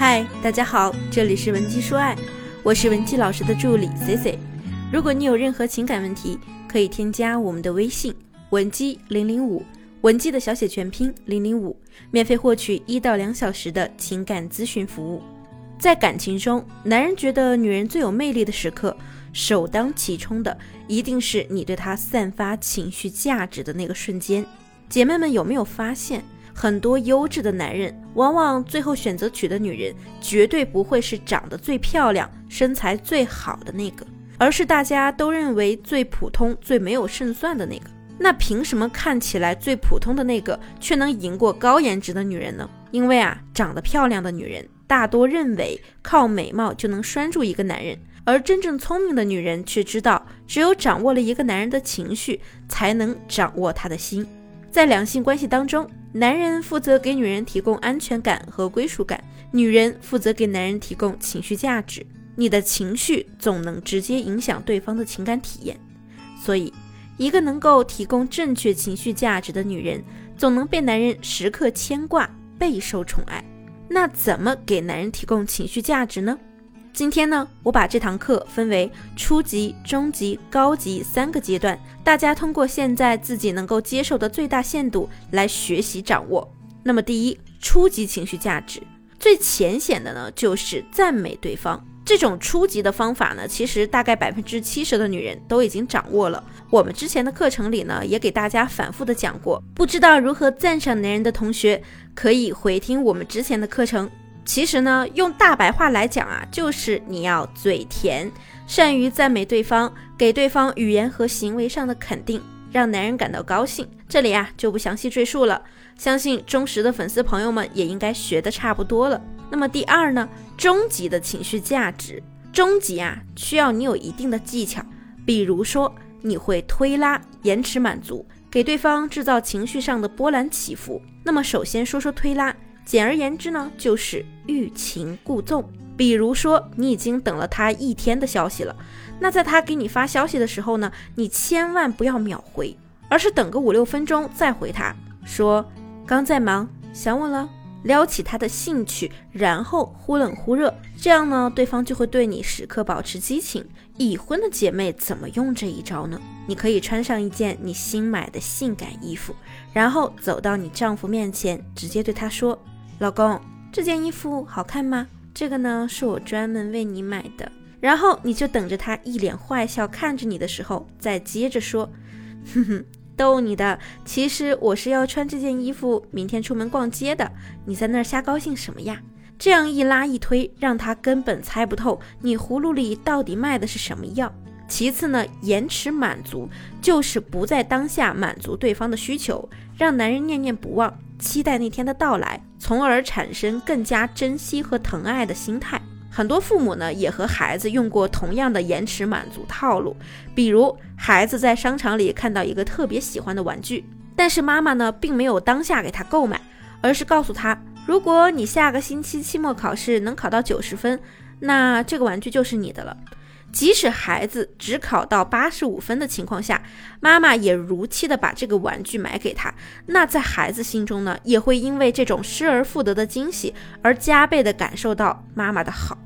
嗨，大家好，这里是文姬说爱，我是文姬老师的助理 C C。如果你有任何情感问题，可以添加我们的微信文姬零零五，文姬的小写全拼零零五，免费获取一到两小时的情感咨询服务。在感情中，男人觉得女人最有魅力的时刻，首当其冲的一定是你对他散发情绪价值的那个瞬间。姐妹们有没有发现？很多优质的男人，往往最后选择娶的女人，绝对不会是长得最漂亮、身材最好的那个，而是大家都认为最普通、最没有胜算的那个。那凭什么看起来最普通的那个，却能赢过高颜值的女人呢？因为啊，长得漂亮的女人大多认为靠美貌就能拴住一个男人，而真正聪明的女人却知道，只有掌握了一个男人的情绪，才能掌握他的心。在两性关系当中，男人负责给女人提供安全感和归属感，女人负责给男人提供情绪价值。你的情绪总能直接影响对方的情感体验，所以，一个能够提供正确情绪价值的女人，总能被男人时刻牵挂，备受宠爱。那怎么给男人提供情绪价值呢？今天呢，我把这堂课分为初级、中级、高级三个阶段，大家通过现在自己能够接受的最大限度来学习掌握。那么，第一，初级情绪价值最浅显的呢，就是赞美对方。这种初级的方法呢，其实大概百分之七十的女人都已经掌握了。我们之前的课程里呢，也给大家反复的讲过。不知道如何赞赏男人的同学，可以回听我们之前的课程。其实呢，用大白话来讲啊，就是你要嘴甜，善于赞美对方，给对方语言和行为上的肯定，让男人感到高兴。这里啊就不详细赘述了，相信忠实的粉丝朋友们也应该学的差不多了。那么第二呢，终极的情绪价值，终极啊需要你有一定的技巧，比如说你会推拉、延迟满足，给对方制造情绪上的波澜起伏。那么首先说说推拉。简而言之呢，就是欲擒故纵。比如说，你已经等了他一天的消息了，那在他给你发消息的时候呢，你千万不要秒回，而是等个五六分钟再回他，说刚在忙，想我了，撩起他的兴趣，然后忽冷忽热，这样呢，对方就会对你时刻保持激情。已婚的姐妹怎么用这一招呢？你可以穿上一件你新买的性感衣服，然后走到你丈夫面前，直接对他说。老公，这件衣服好看吗？这个呢是我专门为你买的。然后你就等着他一脸坏笑看着你的时候，再接着说，哼哼，逗你的。其实我是要穿这件衣服明天出门逛街的。你在那儿瞎高兴什么呀？这样一拉一推，让他根本猜不透你葫芦里到底卖的是什么药。其次呢，延迟满足就是不在当下满足对方的需求，让男人念念不忘。期待那天的到来，从而产生更加珍惜和疼爱的心态。很多父母呢，也和孩子用过同样的延迟满足套路。比如，孩子在商场里看到一个特别喜欢的玩具，但是妈妈呢，并没有当下给他购买，而是告诉他，如果你下个星期期末考试能考到九十分，那这个玩具就是你的了。即使孩子只考到八十五分的情况下，妈妈也如期的把这个玩具买给他。那在孩子心中呢，也会因为这种失而复得的惊喜而加倍的感受到妈妈的好。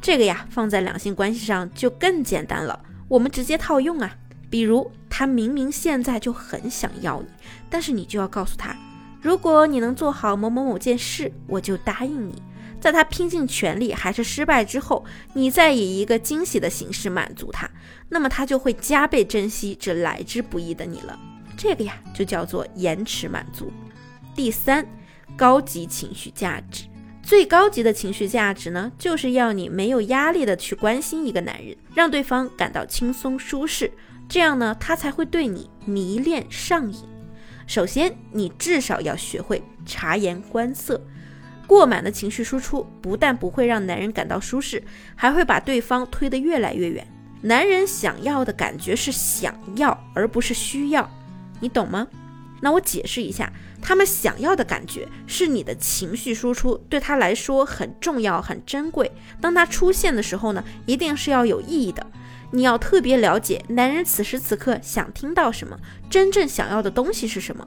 这个呀，放在两性关系上就更简单了。我们直接套用啊，比如他明明现在就很想要你，但是你就要告诉他，如果你能做好某某某件事，我就答应你。在他拼尽全力还是失败之后，你再以一个惊喜的形式满足他，那么他就会加倍珍惜这来之不易的你了。这个呀，就叫做延迟满足。第三，高级情绪价值。最高级的情绪价值呢，就是要你没有压力的去关心一个男人，让对方感到轻松舒适，这样呢，他才会对你迷恋上瘾。首先，你至少要学会察言观色。过满的情绪输出不但不会让男人感到舒适，还会把对方推得越来越远。男人想要的感觉是想要，而不是需要，你懂吗？那我解释一下，他们想要的感觉是你的情绪输出对他来说很重要、很珍贵。当他出现的时候呢，一定是要有意义的。你要特别了解男人此时此刻想听到什么，真正想要的东西是什么。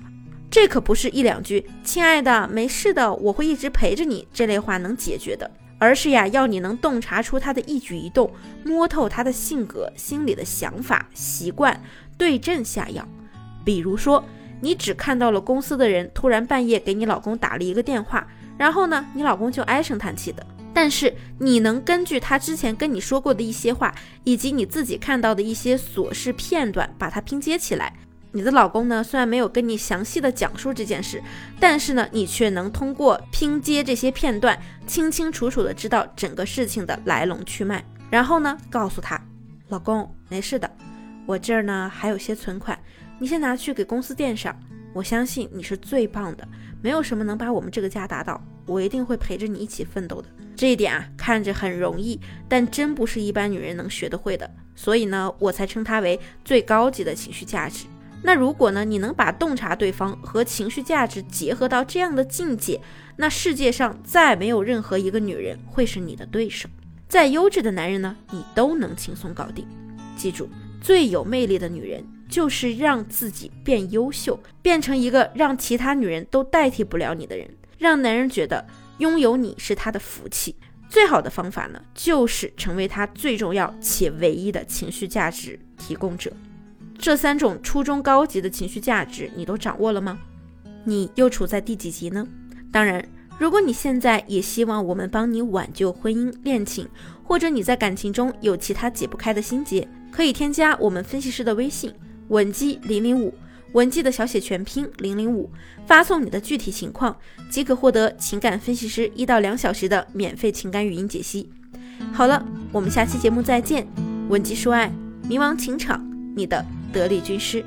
这可不是一两句“亲爱的，没事的，我会一直陪着你”这类话能解决的。而是呀要你能洞察出他的一举一动，摸透他的性格、心里的想法、习惯，对症下药。比如说，你只看到了公司的人突然半夜给你老公打了一个电话，然后呢，你老公就唉声叹气的。但是你能根据他之前跟你说过的一些话，以及你自己看到的一些琐事片段，把它拼接起来。你的老公呢，虽然没有跟你详细的讲述这件事，但是呢，你却能通过拼接这些片段，清清楚楚的知道整个事情的来龙去脉。然后呢，告诉他，老公没事的，我这儿呢还有些存款，你先拿去给公司垫上。我相信你是最棒的，没有什么能把我们这个家打倒，我一定会陪着你一起奋斗的。这一点啊，看着很容易，但真不是一般女人能学得会的。所以呢，我才称它为最高级的情绪价值。那如果呢，你能把洞察对方和情绪价值结合到这样的境界，那世界上再没有任何一个女人会是你的对手。再优质的男人呢，你都能轻松搞定。记住，最有魅力的女人就是让自己变优秀，变成一个让其他女人都代替不了你的人，让男人觉得拥有你是他的福气。最好的方法呢，就是成为他最重要且唯一的情绪价值提供者。这三种初中高级的情绪价值，你都掌握了吗？你又处在第几级呢？当然，如果你现在也希望我们帮你挽救婚姻恋情，或者你在感情中有其他解不开的心结，可以添加我们分析师的微信文姬零零五，文姬的小写全拼零零五，发送你的具体情况，即可获得情感分析师一到两小时的免费情感语音解析。好了，我们下期节目再见。文姬说爱，迷茫情场，你的。得力军师。